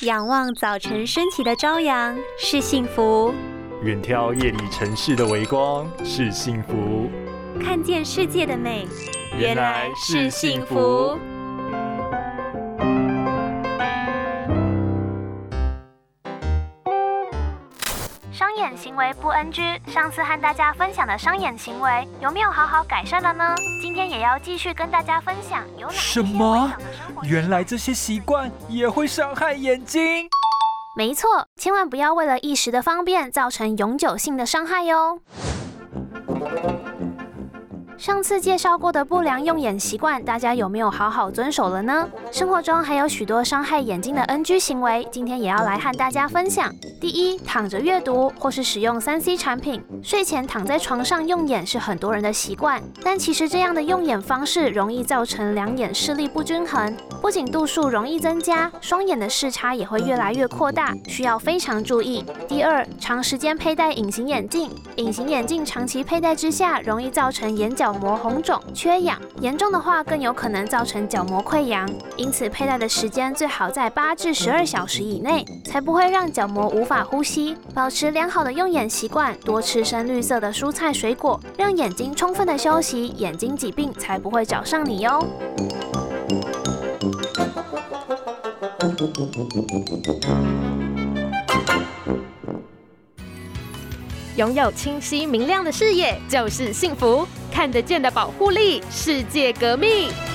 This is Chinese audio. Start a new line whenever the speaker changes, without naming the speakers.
仰望早晨升起的朝阳是幸福，
远眺夜里城市的微光是幸福，
看见世界的美
原来是幸福。
商演行为不 NG，上次和大家分享的商演行为有没有好好改善了呢？今天也要继续跟大家分享有哪些
什么？原来这些习惯也会伤害眼睛？
没错，千万不要为了一时的方便造成永久性的伤害哟。上次介绍过的不良用眼习惯，大家有没有好好遵守了呢？生活中还有许多伤害眼睛的 NG 行为，今天也要来和大家分享。第一，躺着阅读或是使用三 C 产品，睡前躺在床上用眼是很多人的习惯，但其实这样的用眼方式容易造成两眼视力不均衡，不仅度数容易增加，双眼的视差也会越来越扩大，需要非常注意。第二，长时间佩戴隐形眼镜，隐形眼镜长期佩戴之下，容易造成眼角膜红肿、缺氧，严重的话更有可能造成角膜溃疡。因此，佩戴的时间最好在八至十二小时以内，才不会让角膜无法呼吸。保持良好的用眼习惯，多吃深绿色的蔬菜水果，让眼睛充分的休息，眼睛疾病才不会找上你哟。
拥有清晰明亮的视野就是幸福，看得见的保护力，世界革命。